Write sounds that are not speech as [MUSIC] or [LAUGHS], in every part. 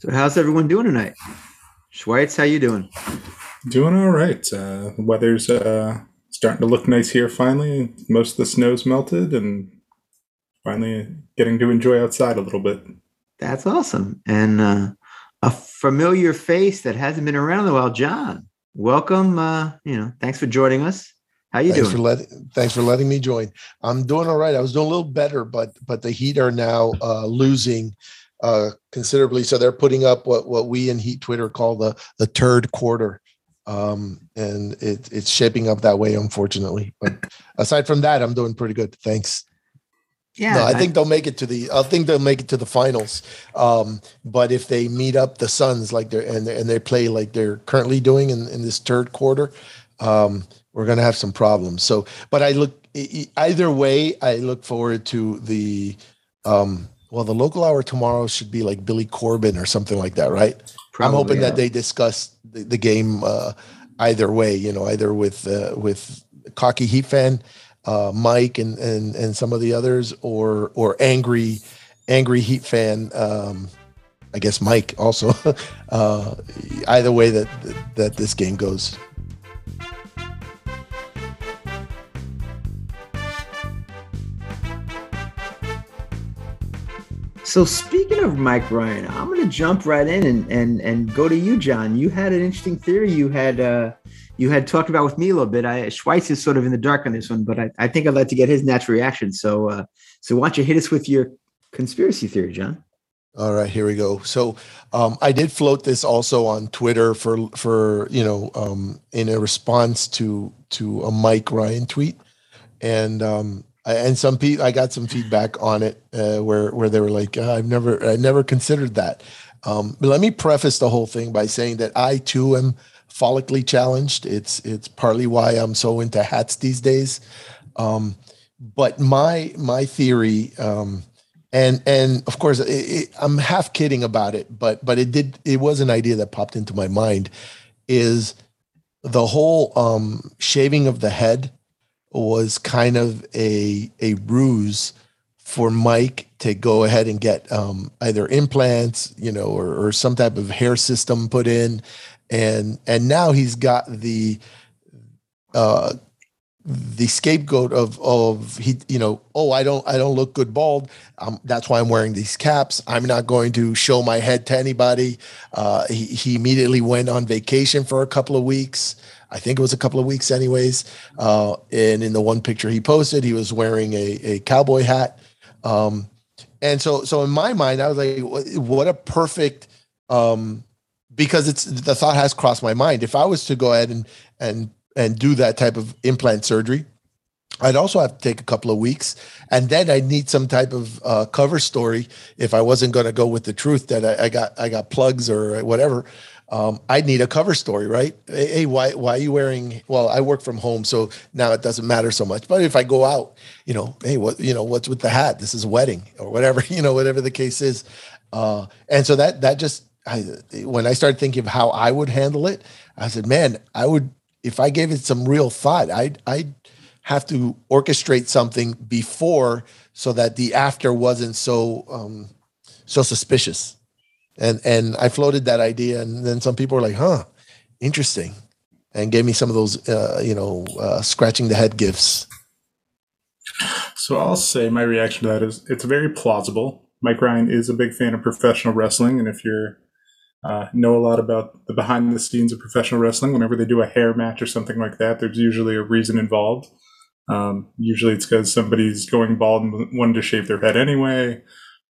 So how's everyone doing tonight? Schweitz, how you doing? Doing all right. Uh, the weather's uh, starting to look nice here finally. Most of the snow's melted and finally getting to enjoy outside a little bit. That's awesome. And uh, a familiar face that hasn't been around in a while, John. Welcome. Uh, you know, thanks for joining us. How you thanks doing? For letting, thanks for letting me join. I'm doing all right. I was doing a little better, but but the Heat are now uh, losing uh, considerably. So they're putting up what what we in Heat Twitter call the the third quarter, um, and it, it's shaping up that way, unfortunately. But [LAUGHS] aside from that, I'm doing pretty good. Thanks. Yeah, no, I, think they'll make it to the. I think they'll make it to the finals. Um, but if they meet up the Suns like they're and and they play like they're currently doing in, in this third quarter, um, we're gonna have some problems. So, but I look either way. I look forward to the. Um, well, the local hour tomorrow should be like Billy Corben or something like that, right? Probably, I'm hoping yeah. that they discuss the, the game uh, either way. You know, either with uh, with cocky Heat fan uh, Mike and and and some of the others, or or angry angry Heat fan. Um, I guess Mike also. [LAUGHS] uh, either way that that this game goes. So speaking of Mike Ryan, I'm going to jump right in and and and go to you, John. You had an interesting theory. You had uh, you had talked about with me a little bit. I, Schweitz is sort of in the dark on this one, but I, I think I'd like to get his natural reaction. So, uh, so why don't you hit us with your conspiracy theory, John? All right, here we go. So, um, I did float this also on Twitter for for you know um, in a response to to a Mike Ryan tweet, and um, and some people I got some feedback on it uh, where where they were like, oh, I've never I never considered that. Um, but let me preface the whole thing by saying that I too am follically challenged. It's it's partly why I'm so into hats these days. Um, but my my theory, um, and and of course it, it, I'm half kidding about it, but but it did it was an idea that popped into my mind. Is the whole um, shaving of the head was kind of a a ruse for Mike to go ahead and get um, either implants, you know, or, or, some type of hair system put in, and and now he's got the uh the scapegoat of of he you know oh I don't I don't look good bald. Um, that's why I'm wearing these caps. I'm not going to show my head to anybody. Uh, he he immediately went on vacation for a couple of weeks I think it was a couple of weeks anyways uh, and in the one picture he posted he was wearing a a cowboy hat um, and so so in my mind I was like what a perfect um, because it's the thought has crossed my mind. If I was to go ahead and and and do that type of implant surgery, I'd also have to take a couple of weeks, and then I'd need some type of uh, cover story. If I wasn't going to go with the truth that I, I, got, I got plugs or whatever, um, I'd need a cover story, right? Hey, why, why are you wearing? Well, I work from home, so now it doesn't matter so much. But if I go out, you know, hey, what, you know, what's with the hat? This is a wedding or whatever, [LAUGHS] you know, whatever the case is. Uh, and so that that just I, when I started thinking of how I would handle it, I said, man, I would, if I gave it some real thought, I'd, I'd have to orchestrate something before so that the after wasn't so, um, so suspicious. And, and I floated that idea and then some people were like, huh, interesting. And gave me some of those, uh, you know, uh, scratching the head gifts. So I'll say my reaction to that is it's very plausible. Mike Ryan is a big fan of professional wrestling, and if you're uh, know a lot about the behind the scenes of professional wrestling. Whenever they do a hair match or something like that, there's usually a reason involved. Um, usually it's because somebody's going bald and wanted to shave their head anyway,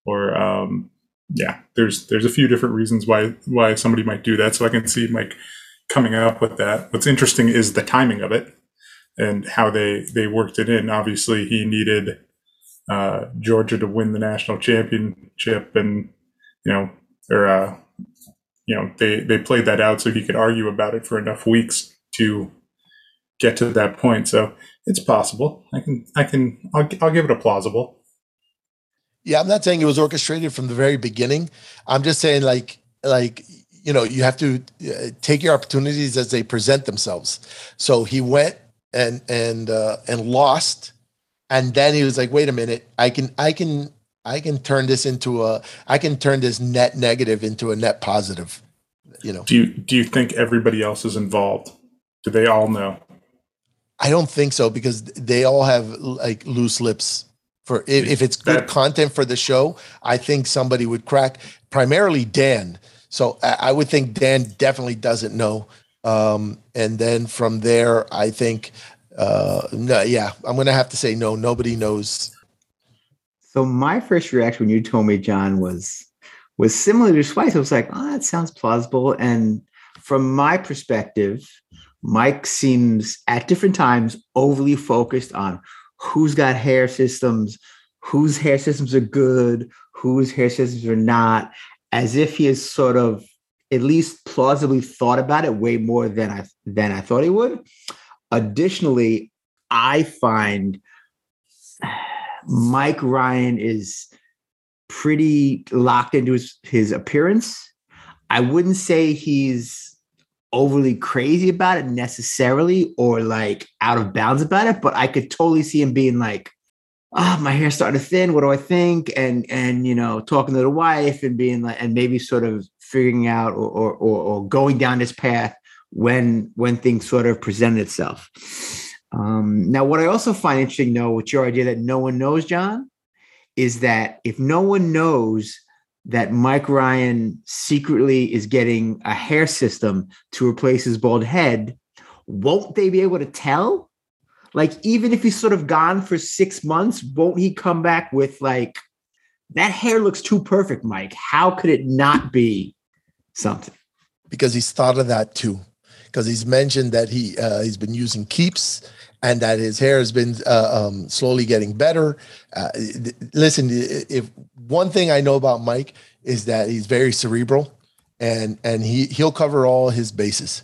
or um, yeah, there's there's a few different reasons why why somebody might do that. So I can see Mike coming up with that. What's interesting is the timing of it and how they they worked it in. Obviously, he needed uh, Georgia to win the national championship, and you know, or uh, you know they they played that out so he could argue about it for enough weeks to get to that point. So it's possible. I can I can I'll, I'll give it a plausible. Yeah, I'm not saying it was orchestrated from the very beginning. I'm just saying like like you know you have to uh, take your opportunities as they present themselves. So he went and and uh, and lost, and then he was like, wait a minute, I can I can I can turn this into a I can turn this net negative into a net positive. You know. Do you do you think everybody else is involved? Do they all know? I don't think so because they all have like loose lips. For if, if it's good that, content for the show, I think somebody would crack. Primarily Dan. So I, I would think Dan definitely doesn't know. Um, and then from there, I think, uh, no, yeah, I'm gonna have to say no. Nobody knows. So my first reaction when you told me John was was similar to Schweitz. I was like, oh, that sounds plausible. And from my perspective, Mike seems at different times overly focused on who's got hair systems, whose hair systems are good, whose hair systems are not, as if he has sort of at least plausibly thought about it way more than I than I thought he would. Additionally, I find Mike Ryan is pretty locked into his, his appearance. I wouldn't say he's overly crazy about it necessarily or like out of bounds about it, but I could totally see him being like, oh, my hair's starting to thin. What do I think? And and you know, talking to the wife and being like, and maybe sort of figuring out or or, or, going down this path when when things sort of present itself. Um, now, what I also find interesting, though, with your idea that no one knows, John, is that if no one knows that Mike Ryan secretly is getting a hair system to replace his bald head, won't they be able to tell? Like, even if he's sort of gone for six months, won't he come back with like, that hair looks too perfect, Mike? How could it not be something? Because he's thought of that too. Because he's mentioned that he uh, he's been using keeps and that his hair has been uh, um, slowly getting better. Uh, listen, if one thing I know about Mike is that he's very cerebral, and and he he'll cover all his bases,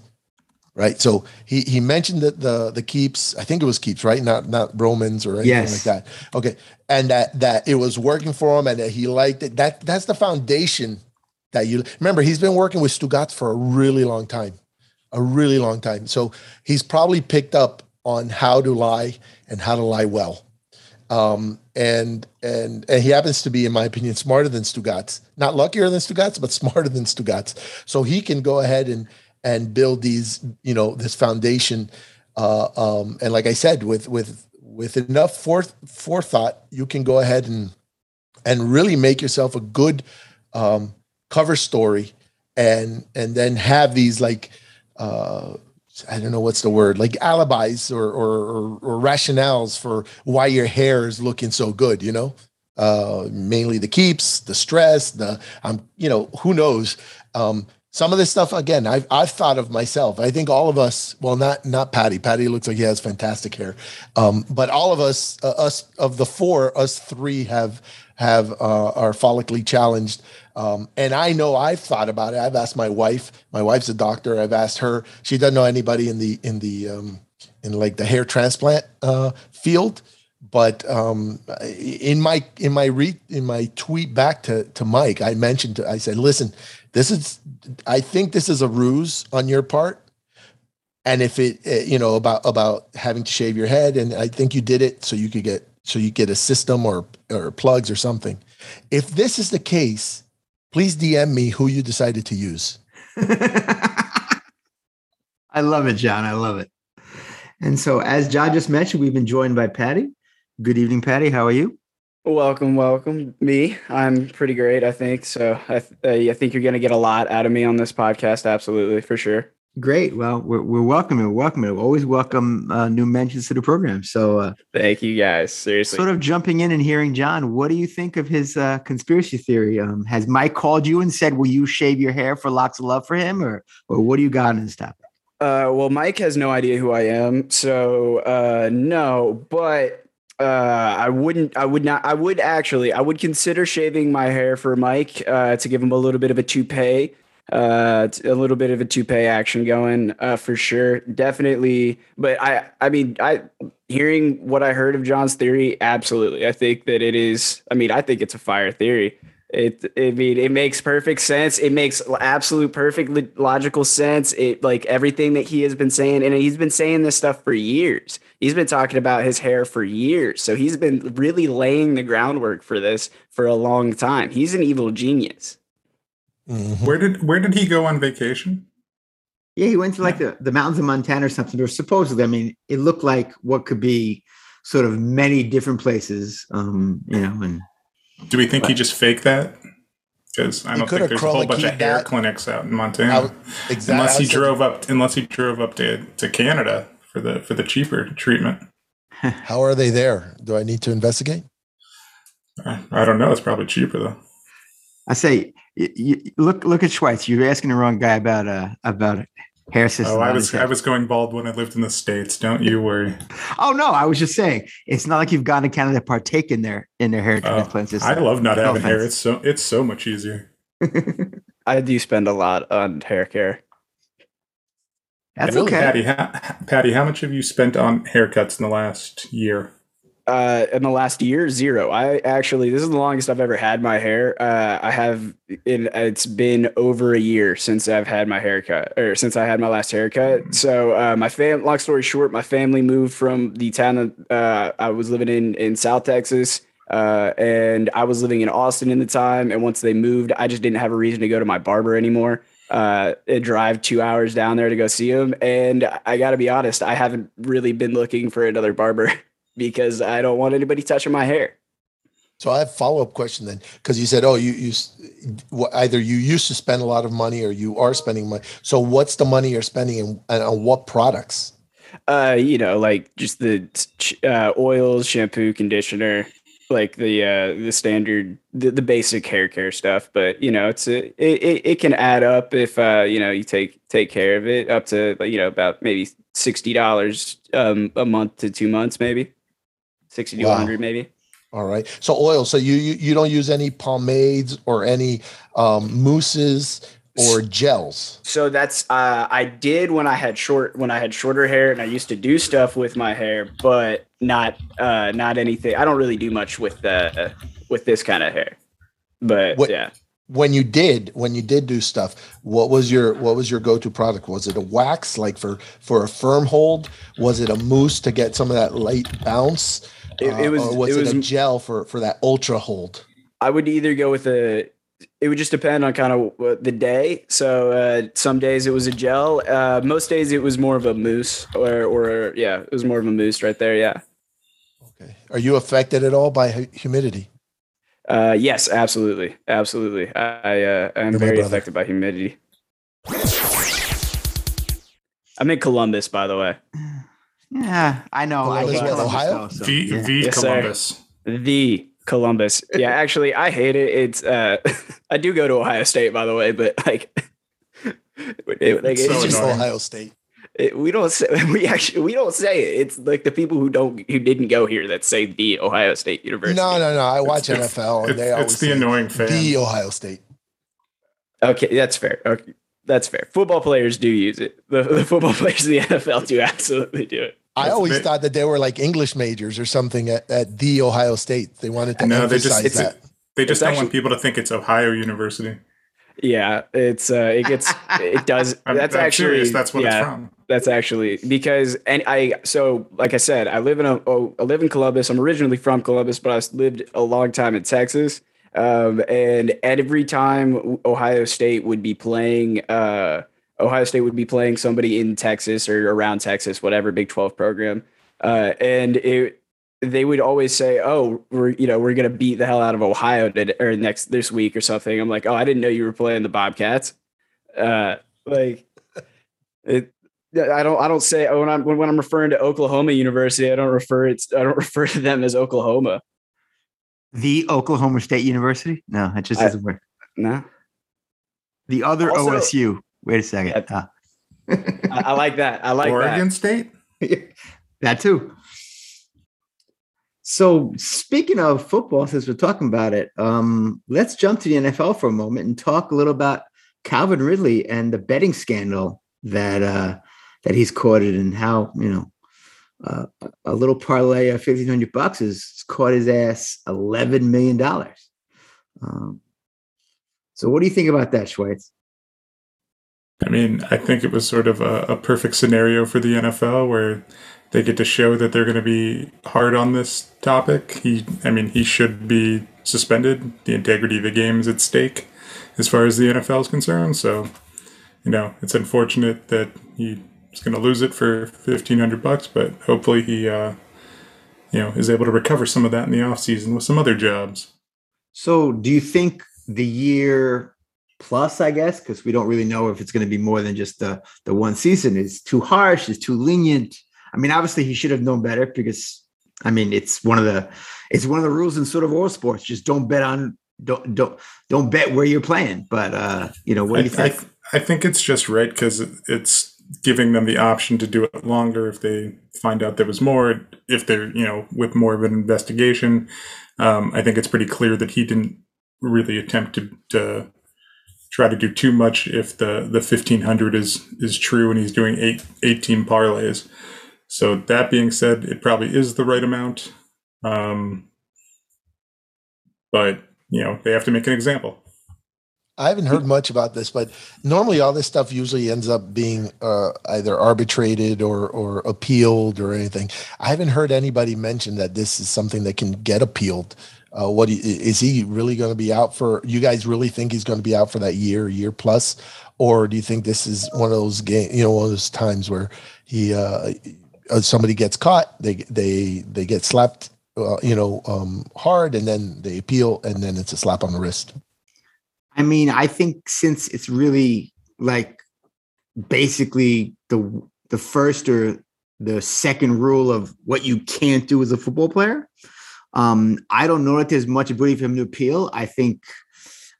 right? So he he mentioned that the the keeps, I think it was keeps, right? Not not Romans or anything yes. like that. Okay, and that that it was working for him, and that he liked it. That that's the foundation that you remember. He's been working with Stugotz for a really long time, a really long time. So he's probably picked up on how to lie and how to lie well. Um, and and and he happens to be, in my opinion, smarter than Stugotz. Not luckier than Stugotz, but smarter than Stugotz. So he can go ahead and and build these, you know, this foundation. Uh, um, and like I said, with with with enough forth, forethought, you can go ahead and and really make yourself a good um, cover story, and and then have these like uh, I don't know what's the word, like alibis or, or, or, rationales for why your hair is looking so good, you know? Uh, mainly the keeps, the stress, the um, you know, who knows? Um, some of this stuff again, I've I've thought of myself. I think all of us, well, not not Patty. Patty looks like he has fantastic hair, um, but all of us, uh, us of the four, us three have have uh, are follically challenged. Um, and I know I've thought about it. I've asked my wife. My wife's a doctor. I've asked her. She doesn't know anybody in the in the um, in like the hair transplant uh, field. But um, in my in my re, in my tweet back to to Mike, I mentioned I said, listen, this is I think this is a ruse on your part. And if it, eh, you know, about about having to shave your head, and I think you did it so you could get so you get a system or or plugs or something. If this is the case, please DM me who you decided to use. [LAUGHS] I love it, John. I love it. And so, as John just mentioned, we've been joined by Patty. Good evening, Patty. How are you? Welcome, welcome. Me, I'm pretty great. I think so. I, th- I think you're going to get a lot out of me on this podcast. Absolutely, for sure. Great. Well, we're, we're welcoming, we're welcoming. We always welcome uh, new mentions to the program. So, uh, thank you guys. Seriously. Sort of jumping in and hearing John, what do you think of his uh, conspiracy theory? Um, has Mike called you and said, "Will you shave your hair for lots of love for him," or or what do you got on this topic? Uh, well, Mike has no idea who I am, so uh, no. But uh, I wouldn't. I would not. I would actually. I would consider shaving my hair for Mike uh, to give him a little bit of a toupee uh a little bit of a toupee action going uh for sure definitely but i i mean i hearing what i heard of john's theory absolutely i think that it is i mean i think it's a fire theory It, I mean, it makes perfect sense. It makes absolute perfect logical sense. It like everything that he has been saying, and he's been saying this stuff for years. He's been talking about his hair for years, so he's been really laying the groundwork for this for a long time. He's an evil genius. Mm-hmm. Where did where did he go on vacation? Yeah, he went to like the, the mountains of Montana or something. Or supposedly, I mean, it looked like what could be sort of many different places. Um, you know, and do we think but, he just faked that? Because I don't think there's a whole bunch of hair that. clinics out in Montana. exactly. Unless he drove up, unless he drove up to, to Canada for the for the cheaper treatment. How are they there? Do I need to investigate? Uh, I don't know. It's probably cheaper though. I say, you, you, look look at Schweitz. You're asking the wrong guy about uh about hair system. Oh, I was I was going bald when I lived in the states. Don't you worry. oh no, I was just saying it's not like you've gone to Canada to partake in their in their hair oh, transplant system. I love not no having offense. hair. It's so it's so much easier. [LAUGHS] I do spend a lot on hair care. That's okay. Patty, how, Patty, how much have you spent on haircuts in the last year? Uh, in the last year, zero. I actually, this is the longest I've ever had my hair. Uh, I have, it, it's been over a year since I've had my haircut or since I had my last haircut. So, uh, my fam, long story short, my family moved from the town that uh, I was living in, in South Texas. Uh, and I was living in Austin in the time. And once they moved, I just didn't have a reason to go to my barber anymore. Uh, drive two hours down there to go see him. And I got to be honest, I haven't really been looking for another barber. [LAUGHS] because I don't want anybody touching my hair. So I have a follow up question then, because you said, oh, you you either you used to spend a lot of money or you are spending money. So what's the money you're spending and, and on what products? Uh, you know, like just the uh, oils, shampoo, conditioner, like the uh the standard the, the basic hair care stuff but you know it's a, it, it can add up if uh you know you take take care of it up to you know about maybe $60 um a month to two months maybe 60 to wow. 100 maybe. All right. So oil. So you, you you don't use any pomades or any um, mousses or gels. So that's uh, I did when I had short when I had shorter hair and I used to do stuff with my hair, but not uh, not anything. I don't really do much with the uh, with this kind of hair. But what, yeah. When you did when you did do stuff, what was your what was your go to product? Was it a wax like for for a firm hold? Was it a mousse to get some of that light bounce? It, it was. Uh, or was it, was a gel for for that ultra hold? I would either go with a. It would just depend on kind of the day. So uh, some days it was a gel. Uh, most days it was more of a mousse, or or yeah, it was more of a mousse right there. Yeah. Okay. Are you affected at all by humidity? Uh, yes, absolutely, absolutely. I uh, I'm very affected by humidity. I'm in Columbus, by the way. [CLEARS THROAT] Yeah, I know. Columbus, I Columbus Ohio. Though, so. The, yeah. the yes, Columbus. Sir. The Columbus. Yeah, [LAUGHS] actually, I hate it. It's uh, [LAUGHS] I do go to Ohio State, by the way, but like, [LAUGHS] it, like it's, just Ohio State. It, we don't say we actually we don't say it. It's like the people who don't who didn't go here that say the Ohio State University. No, no, no. I watch it's, NFL, and they always it's the annoying fan. The Ohio State. Okay, that's fair. Okay, that's fair. Football players do use it. The, the football players in the NFL do absolutely do it. I always thought that they were like English majors or something at, at the Ohio State. They wanted to no, emphasize they just, that. They just don't actually, want people to think it's Ohio University. Yeah, it's uh, it gets it does. [LAUGHS] I'm, that's I'm actually serious, that's what yeah, it's from. That's actually because and I so like I said, I live in a oh, I live in Columbus. I'm originally from Columbus, but I lived a long time in Texas. Um, and every time Ohio State would be playing uh Ohio State would be playing somebody in Texas or around Texas, whatever Big 12 program. Uh, and it, they would always say, "Oh, we're you know we're gonna beat the hell out of Ohio to, or next this week or something." I'm like, "Oh, I didn't know you were playing the Bobcats." Uh, like [LAUGHS] it, I don't I don't say oh, when I'm when, I'm referring to Oklahoma University, I don't refer it's I don't [LAUGHS] refer to them as Oklahoma. The Oklahoma State University? No, it just doesn't work. No. The other also, OSU. Wait a second. I, I, like that. I like Oregon that. State. [LAUGHS] that too. So speaking of football, since we're talking about it, um, let's jump to the NFL for a moment and talk a little about Calvin Ridley and the betting scandal that uh, that he's caught in, and how you know uh, a little parlay of fifteen hundred bucks has caught his ass eleven million dollars. Um, So, what do you think about that, Schweitz? I mean, I think it was sort of a, a perfect scenario for the NFL where they get to show that they're going to be hard on this topic. He, I mean, he should be suspended. The integrity of the game is at stake as far as the NFL is concerned. So, you know, it's unfortunate that he's going to lose it for fifteen hundred bucks, but hopefully he, uh, you know, is able to recover some of that in the off season with some other jobs. So, do you think the year plus, I guess, because we don't really know if it's going to be more than just the the one season, is too harsh, is too lenient? I mean, obviously he should have known better because I mean it's one of the it's one of the rules in sort of all sports. Just don't bet on don't don't don't bet where you're playing. But uh, you know, what do you think? I, I think it's just right because it's giving them the option to do it longer if they find out there was more. If they're you know with more of an investigation, um, I think it's pretty clear that he didn't really attempt to, to try to do too much if the the 1500 is is true and he's doing eight 18 parlays so that being said it probably is the right amount um, but you know they have to make an example I haven't heard much about this, but normally all this stuff usually ends up being uh, either arbitrated or or appealed or anything. I haven't heard anybody mention that this is something that can get appealed. Uh, what you- is he really going to be out for? You guys really think he's going to be out for that year, year plus, or do you think this is one of those game, you know, one of those times where he uh, uh, somebody gets caught, they they they get slapped, uh, you know, um, hard, and then they appeal, and then it's a slap on the wrist. I mean, I think since it's really like basically the the first or the second rule of what you can't do as a football player, um, I don't know that there's much ability for him to appeal. I think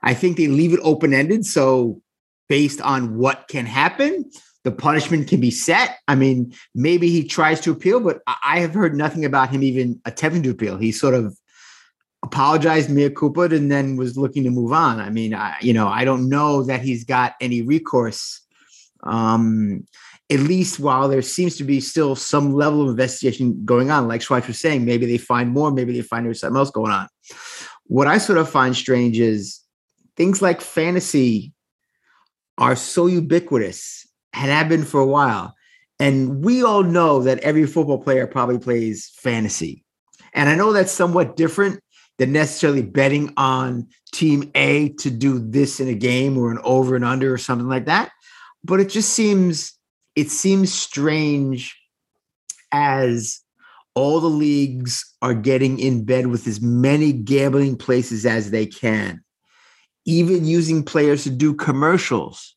I think they leave it open ended. So based on what can happen, the punishment can be set. I mean, maybe he tries to appeal, but I have heard nothing about him even attempting to appeal. He sort of apologized mea culpa and then was looking to move on. I mean, I, you know, I don't know that he's got any recourse. Um, at least while there seems to be still some level of investigation going on, like Schweitz was saying, maybe they find more, maybe they find there's something else going on. What I sort of find strange is things like fantasy are so ubiquitous and have been for a while. And we all know that every football player probably plays fantasy. And I know that's somewhat different than necessarily betting on team A to do this in a game or an over and under or something like that. But it just seems it seems strange as all the leagues are getting in bed with as many gambling places as they can, even using players to do commercials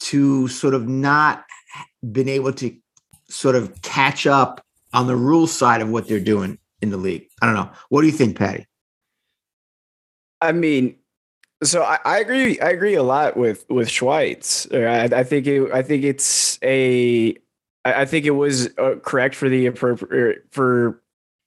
to sort of not been able to sort of catch up on the rule side of what they're doing in the league. I don't know. What do you think, Patty? I mean, so I, I agree. I agree a lot with with Schweitz. Uh, I, I think it. I think it's a. I think it was uh, correct for the appropriate for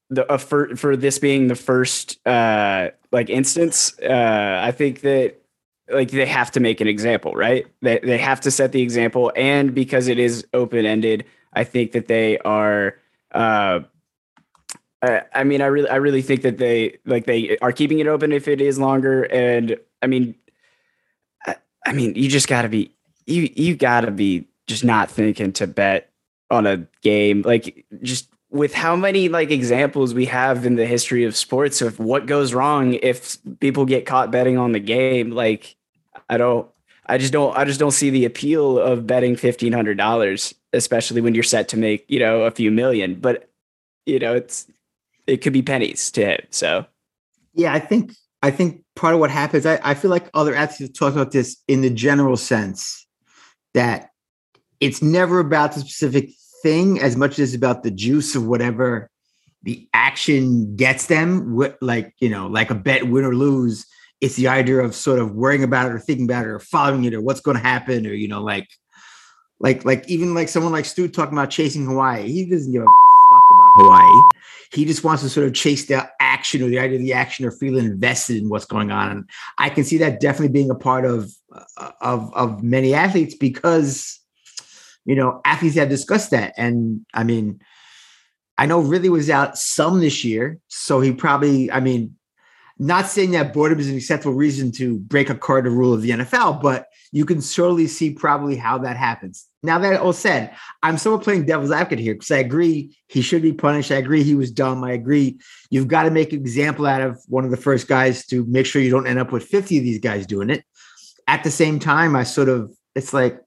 the uh, for for this being the first uh like instance. Uh, I think that like they have to make an example, right? They they have to set the example, and because it is open ended, I think that they are. Uh, I, mean, I really, I really think that they like they are keeping it open if it is longer. And I mean, I, I mean, you just got to be you, you got to be just not thinking to bet on a game like just with how many like examples we have in the history of sports of what goes wrong if people get caught betting on the game. Like, I don't, I just don't, I just don't see the appeal of betting fifteen hundred dollars, especially when you're set to make you know a few million. But you know, it's it could be pennies to hit. So Yeah, I think I think part of what happens, I, I feel like other athletes talk about this in the general sense that it's never about the specific thing as much as about the juice of whatever the action gets them. Like, you know, like a bet win or lose. It's the idea of sort of worrying about it or thinking about it or following it or what's going to happen or, you know, like, like, like even like someone like Stu talking about chasing Hawaii. He doesn't give a Hawaii. He just wants to sort of chase the action or the idea of the action or feel invested in what's going on. And I can see that definitely being a part of uh, of of many athletes because you know athletes have discussed that. And I mean, I know Ridley was out some this year, so he probably. I mean, not saying that boredom is an acceptable reason to break a cardinal rule of the NFL, but you can surely see probably how that happens. Now that all said, I'm still playing devil's advocate here because I agree he should be punished. I agree he was dumb. I agree you've got to make an example out of one of the first guys to make sure you don't end up with 50 of these guys doing it. At the same time, I sort of it's like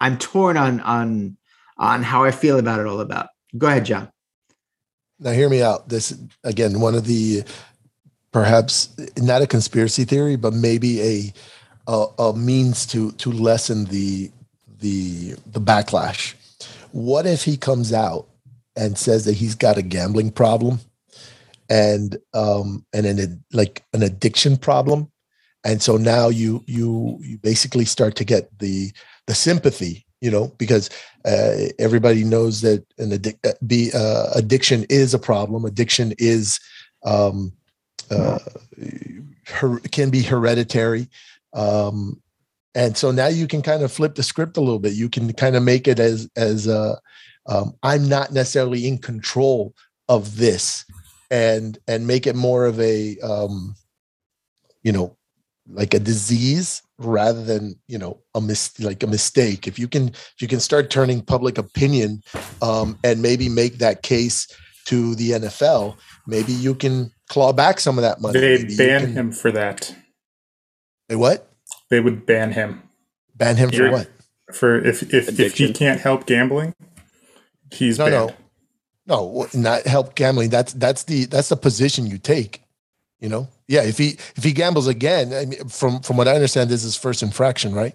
I'm torn on on on how I feel about it all about. Go ahead, John. Now hear me out. This again, one of the perhaps not a conspiracy theory, but maybe a a, a means to to lessen the the the backlash. What if he comes out and says that he's got a gambling problem and um and an like an addiction problem? And so now you you you basically start to get the the sympathy you know because uh, everybody knows that an addic- uh, be uh, addiction is a problem. Addiction is um uh, her, can be hereditary um and so now you can kind of flip the script a little bit. You can kind of make it as as uh um, i'm not necessarily in control of this and and make it more of a um you know like a disease rather than you know a mis- like a mistake. If you can if you can start turning public opinion um and maybe make that case to the NFL maybe you can claw back some of that money. They Maybe ban can- him for that. They what? They would ban him. Ban him for You're- what? For if if, if he can't help gambling, he's no banned. no no not help gambling. That's that's the that's the position you take you know? Yeah if he if he gambles again I mean, from from what i understand this is his first infraction right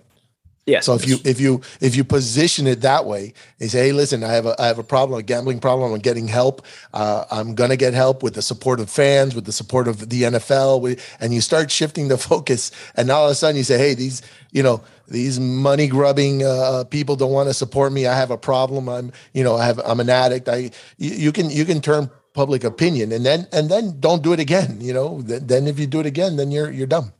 Yes. so if you if you if you position it that way they say hey listen i have a i have a problem a gambling problem i'm getting help uh, i'm gonna get help with the support of fans with the support of the nfl and you start shifting the [LAUGHS] focus and all of a sudden you say hey these you know these money grubbing uh, people don't want to support me i have a problem i'm you know i have i'm an addict i you, you can you can turn public opinion and then and then don't do it again you know then if you do it again then you're you're dumb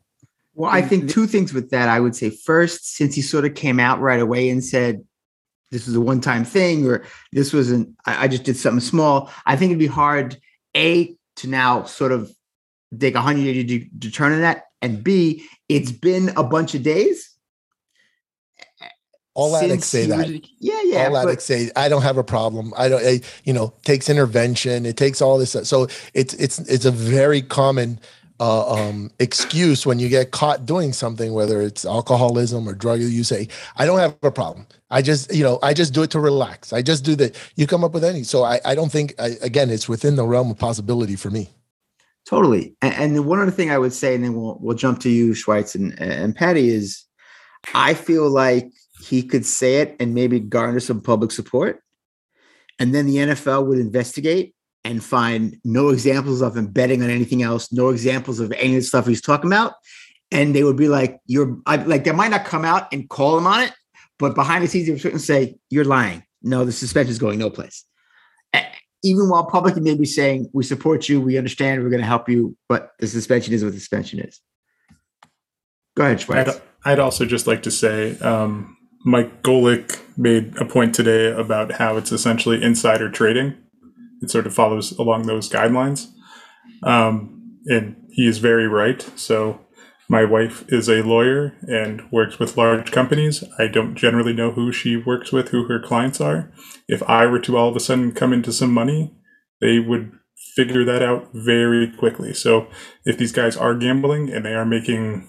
Well, I think two things with that. I would say first, since he sort of came out right away and said this was a one-time thing or this wasn't, I, I just did something small. I think it'd be hard, A, to now sort of take a 180 de- to turn on that. And B, it's been a bunch of days. all addicts say that was- yeah, yeah. all but- addicts say i don't have a problem i don't I, you know takes intervention it takes all this so it's it's it's a very common uh, um, excuse when you get caught doing something whether it's alcoholism or drug use you say i don't have a problem i just you know i just do it to relax i just do that you come up with any so i, I don't think I, again it's within the realm of possibility for me Totally. And, and one other thing I would say, and then we'll we'll jump to you, Schweitz and, and Patty, is I feel like he could say it and maybe garner some public support. And then the NFL would investigate and find no examples of him betting on anything else, no examples of any of the stuff he's talking about. And they would be like, you're I, like, they might not come out and call him on it, but behind the scenes, they would certainly say, you're lying. No, the suspension is going no place. Even while publicly maybe saying we support you, we understand, we're going to help you, but the suspension is what the suspension is. Go ahead, Schweitz. I'd, I'd also just like to say um, Mike Golic made a point today about how it's essentially insider trading. It sort of follows along those guidelines. Um, and he is very right. So, my wife is a lawyer and works with large companies. I don't generally know who she works with, who her clients are. If I were to all of a sudden come into some money, they would figure that out very quickly. So, if these guys are gambling and they are making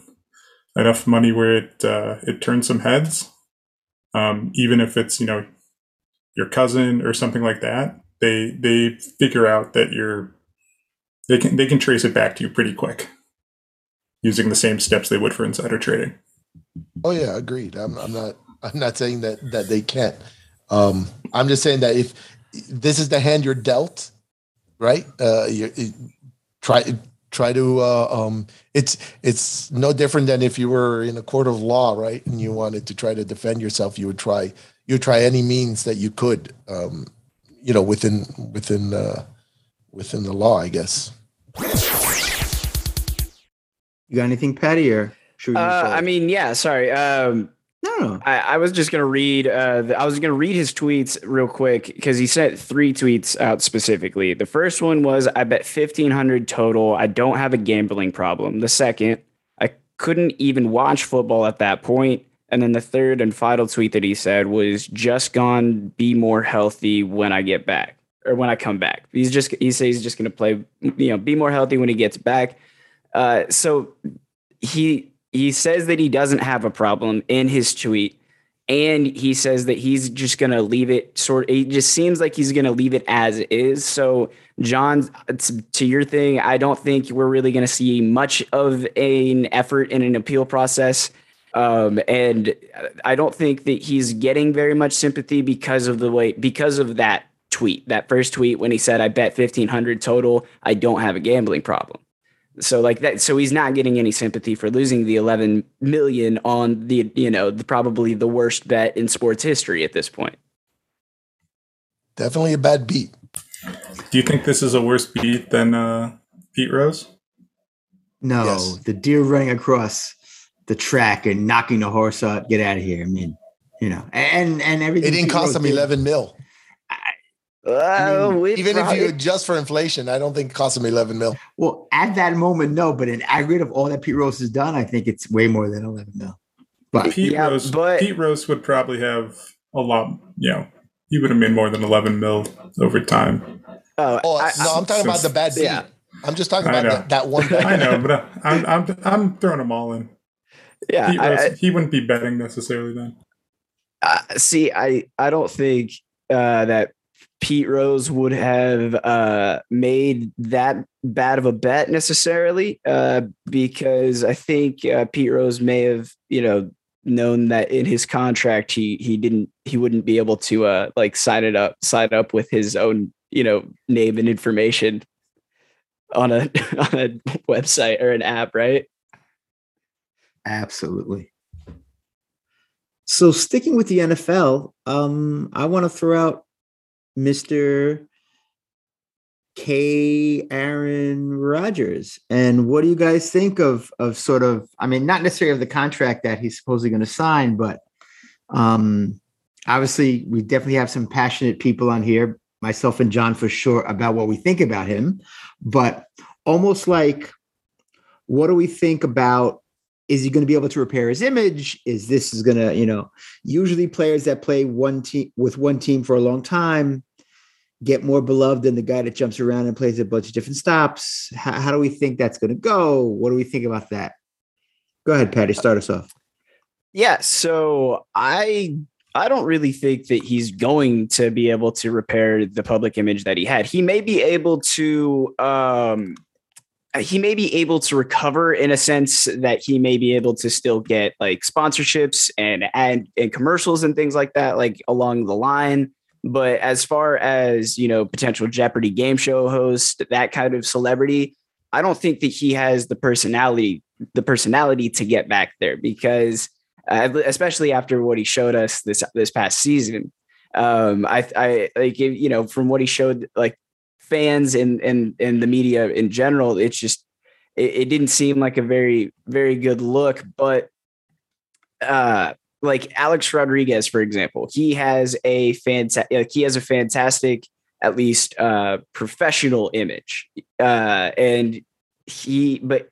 enough money where it uh, it turns some heads, um, even if it's you know your cousin or something like that, they they figure out that you're they can they can trace it back to you pretty quick using the same steps they would for insider trading. Oh yeah, agreed. I'm, I'm not. I'm not saying that that they can't. Um, I'm just saying that if this is the hand you're dealt, right? Uh, you, you try try to. Uh, um, it's it's no different than if you were in a court of law, right? And you wanted to try to defend yourself, you would try you would try any means that you could. Um, you know, within within uh, within the law, I guess. You got anything, Patty, or should we? Uh, I mean, yeah. Sorry. Um, no, no, no. I, I was just gonna read. Uh, the, I was gonna read his tweets real quick because he sent three tweets out specifically. The first one was, "I bet fifteen hundred total. I don't have a gambling problem." The second, I couldn't even watch football at that point. And then the third and final tweet that he said was, "Just gone. Be more healthy when I get back." Or when I come back, he's just he says he's just going to play, you know, be more healthy when he gets back. Uh, so he he says that he doesn't have a problem in his tweet and he says that he's just going to leave it sort of, it just seems like he's going to leave it as is so john to your thing i don't think we're really going to see much of an effort in an appeal process um, and i don't think that he's getting very much sympathy because of the way because of that tweet that first tweet when he said i bet 1500 total i don't have a gambling problem so like that so he's not getting any sympathy for losing the 11 million on the you know the probably the worst bet in sports history at this point Definitely a bad beat. Do you think this is a worse beat than uh, Pete Rose? No, Yes. the deer running across the track and knocking the horse out. Get out of here. I mean, you know, and and everything. It didn't cost Rose him did- 11 mil. Uh, we Even if you adjust for inflation, I don't think it cost him 11 mil. Well, at that moment, no, but in aggregate of all that Pete Rose has done, I think it's way more than 11 mil. But Pete Yeah, Rose. but- Pete Rose would probably have a lot. You know, he would have made more than 11 mil over time. oh, Oh, I- no, I'm talking about the bad beat. yeah. I'm just talking about that, that one bad [LAUGHS] I know, but uh, I'm I'm I'm throwing them all in. Yeah Pete I- I- he wouldn't be betting necessarily then. uh, see, I I don't think uh, that Pete Rose would have uh, made that bad of a bet necessarily, uh, because I think uh, Pete Rose may have, you know, known that in his contract he he didn't he wouldn't be able to uh, like sign it up sign up with his own you know name and information on a [LAUGHS] on a website or an app, right? Absolutely. So sticking with the NFL, um, I want to throw out Mr. K. Aaron Rodgers. And what do you guys think of of sort of, I mean, not necessarily of the contract that he's supposedly going to sign, but um obviously we definitely have some passionate people on here, myself and John for sure, about what we think about him. But almost like what do we think about is he going to be able to repair his image? Is this is going to you know usually players that play one team with one team for a long time get more beloved than the guy that jumps around and plays a bunch of different stops. How, how do we think that's going to go? What do we think about that? Go ahead patty start us off. Yeah, so I I don't really think that he's going to be able to repair the public image that he had. He may be able to um he may be able to recover in a sense that he may be able to still get like sponsorships and and, and commercials and things like that like along the line but as far as you know potential jeopardy game show host that kind of celebrity i don't think that he has the personality the personality to get back there because uh, especially after what he showed us this this past season. Um, I I like you know from what he showed like fans and and and the media in general, it's just it, it didn't seem like a very very good look. But uh, like Alex Rodriguez, for example, he has a fantastic like he has a fantastic at least uh professional image uh and he but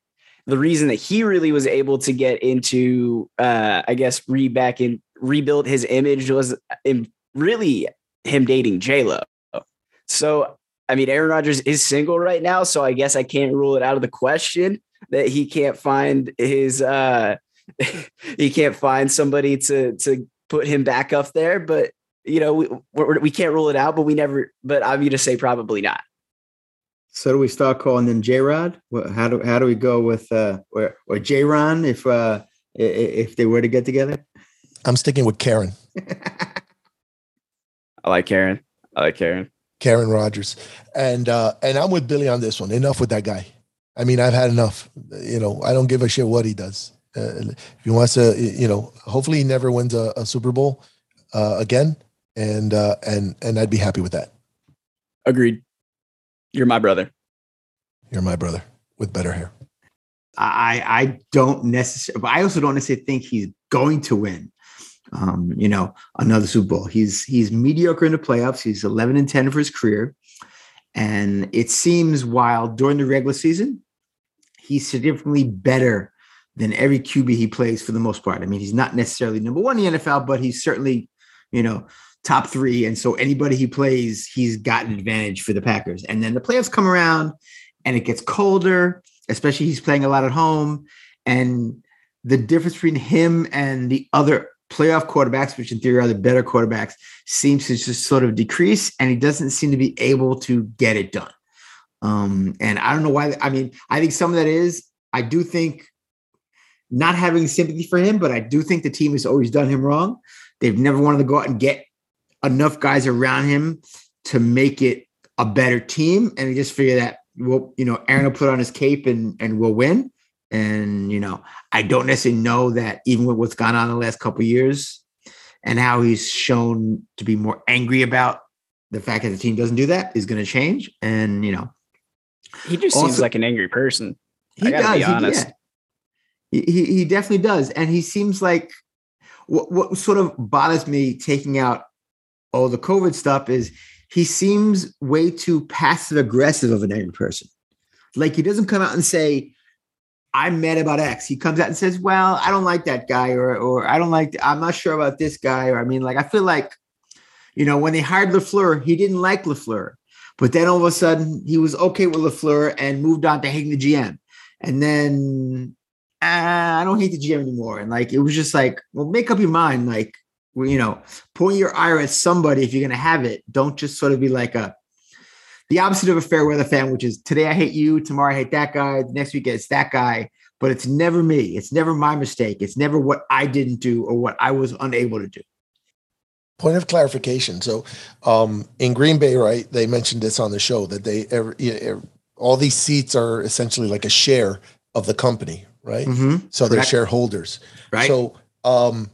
the reason that he really was able to get into uh i guess re back in rebuild his image was in really him dating j-lo so i mean aaron Rodgers is single right now so i guess i can't rule it out of the question that he can't find his uh [LAUGHS] he can't find somebody to to put him back up there but you know we we're, we can't rule it out but we never but i'm going to say probably not. So do we start calling them j-rod? How do how do we go with uh or, or j-ron if uh i- i- if they were to get together? I'm sticking with Karen, [LAUGHS] i like karen. I like karen Karen Rodgers, and uh, and I'm with Billy on this one. Enough with that guy. I mean, I've had enough. You know, I don't give a shit what he does. Uh, if he wants to, you know, hopefully he never wins a, a Super Bowl uh, again, and uh, and and I'd be happy with that. agreed you're my brother You're my brother with better hair. I I don't necessarily, but I also don't necessarily think he's going to win. Um, you know, another Super Bowl. He's he's mediocre in the playoffs. He's 11 and 10 for his career. And it seems while during the regular season, he's significantly better than every QB he plays for the most part. I mean, he's not necessarily number one in the NFL, but he's certainly, you know, top three. And so anybody he plays, he's got an advantage for the Packers. And then the playoffs come around and it gets colder, especially he's playing a lot at home. And the difference between him and the other playoff quarterbacks, which in theory are the better quarterbacks, seems to just sort of decrease, and he doesn't seem to be able to get it done. Um, and I don't know why. I mean, I think some of that is I do think not having sympathy for him, but I do think the team has always done him wrong. They've never wanted to go out and get enough guys around him to make it a better team, and they just figure that well, you know, Aaron will put on his cape and and we'll win. And you know, I don't necessarily know that even with what's gone on in the last couple years and how he's shown to be more angry about the fact that the team doesn't do that is going to change. And you know, he just also, seems like an angry person. He does. Be honest. He, yeah. he, he definitely does, and he seems like what what sort of bothers me taking out all the COVID stuff is he seems way too passive aggressive of an angry person. Like he doesn't come out and say, I'm mad about X. He comes out and says, Well, I don't like that guy, or or I don't like, I'm not sure about this guy. Or I mean, like, I feel like, you know, when they hired LaFleur, he didn't like LaFleur. But then all of a sudden he was okay with LaFleur and moved on to hating the GM. And then uh, I don't hate the GM anymore. And like it was just like, well, make up your mind. Like, you know, point your ire at somebody if you're gonna have it. Don't just sort of be like a the opposite of a fair weather fan, which is today I hate you, tomorrow I hate that guy, next week it's that guy, but it's never me. It's never my mistake. It's never what I didn't do or what I was unable to do. Point of clarification. So, um, in Green Bay, right? They mentioned this on the show that they every, all these seats are essentially like a share of the company, right? Mm-hmm. So they're shareholders, right? So, um,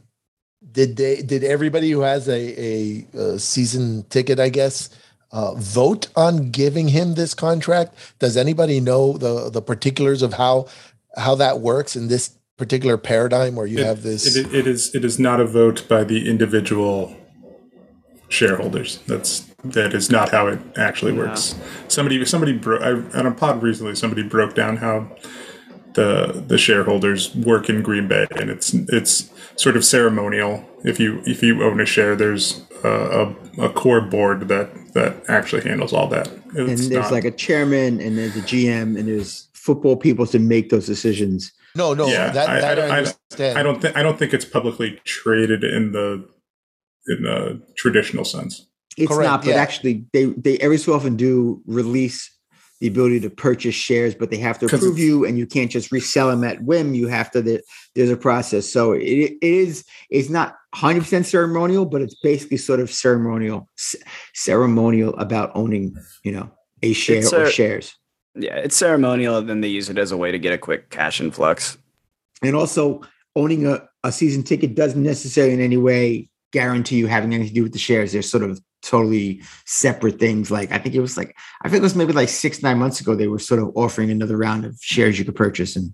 did they? Did everybody who has a, a, a season ticket, I guess, uh, vote on giving him this contract? Does anybody know the the particulars of how how that works in this particular paradigm where you it, have this? It, it is it is not a vote by the individual shareholders. That's that is not how it actually works. Yeah. Somebody somebody broke on a pod recently. Somebody broke down how the the shareholders work in Green Bay, and it's it's sort of ceremonial. If you if you own a share, there's a, a, a core board that that actually handles all that. It's and there's not, like a chairman, and there's a GM, and there's football people to make those decisions. No, no, yeah, that, I, that I, I, understand. I don't think I don't think it's publicly traded in the in the traditional sense. It's Correct, not, but yeah. actually, they they every so often do release the ability to purchase shares, but they have to approve you, and you can't just resell them at whim. You have to. There's a process, so it, it is. It's not 100 percent ceremonial, but it's basically sort of ceremonial, ceremonial about owning, you know, a share or shares. Yeah, it's ceremonial. and Then they use it as a way to get a quick cash influx. And also, owning a, a season ticket doesn't necessarily in any way guarantee you having anything to do with the shares. They're sort of totally separate things. Like I think it was like I think it was maybe like six nine months ago they were sort of offering another round of shares you could purchase, and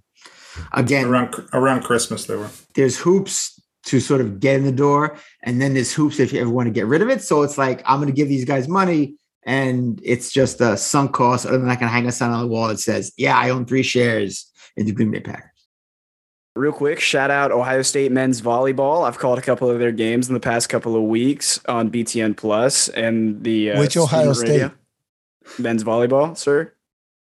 again around around Christmas they were. There's hoops to sort of get in the door, and then there's hoops if you ever want to get rid of it. So it's like I'm going to give these guys money. And it's just a sunk cost. Other than I can hang a sign on the wall that says, "Yeah, I own three shares in the Green Bay Packers." Real quick, shout out Ohio State men's volleyball. I've called a couple of their games in the past couple of weeks on BTN Plus and the uh, which Ohio State radio. men's volleyball, sir.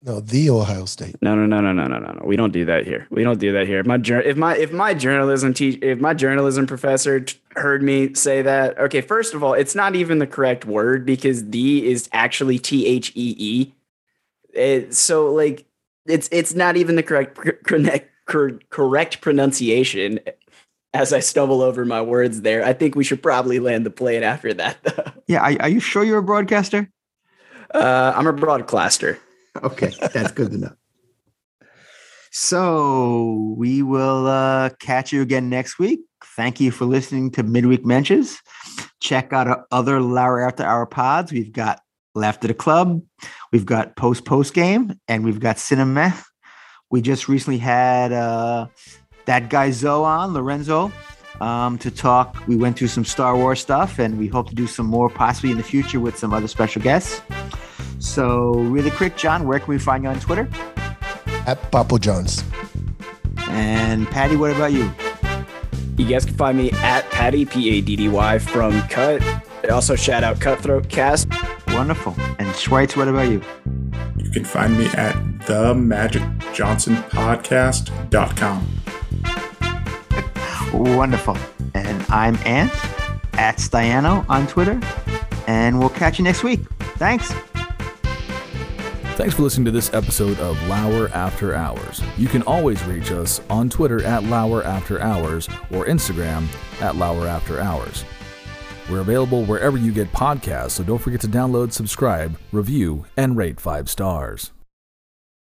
No, the Ohio State. No, no, no, no, no, no, no, no. We don't do that here. We don't do that here. If my if my if my journalism teach if my journalism professor t- heard me say that, okay. First of all, it's not even the correct word because the is actually T H E E. So like, it's it's not even the correct correct [LAUGHS] cor- correct pronunciation as I stumble over my words there. I think we should probably land the plane after that. yeah, are, are, you sure you're a broadcaster? Uh, I'm a broadcaster. Okay, that's good to know. So we will uh, catch you again next week. Thank you for listening to Midweek Mentions. Check out our other Larry After Hour pods. We've got Left of the Club, we've got Post Post Game, and we've got Cinema we just recently had uh, that guy Zoe on, Lorenzo. um, to talk. We went through some Star Wars stuff, and we hope to do some more possibly in the future with some other special guests. So, really quick, John, where can we find you on Twitter? At Papo Jones. And Patty, what about you? You guys can find me at Patty P A D D Y from Cut. Also, shout out Cutthroat Cast. Wonderful. And Schweitz, what about you? You can find me at the Magic Johnson Podcast.com. Wonderful. And I'm Ant at Stiano on Twitter. And we'll catch you next week. Thanks. Thanks for listening to this episode of Lauer After Hours. You can always reach us on Twitter at Lauer After Hours or Instagram at Lauer After Hours. We're available wherever you get podcasts, so don't forget to download, subscribe, review, and rate five stars.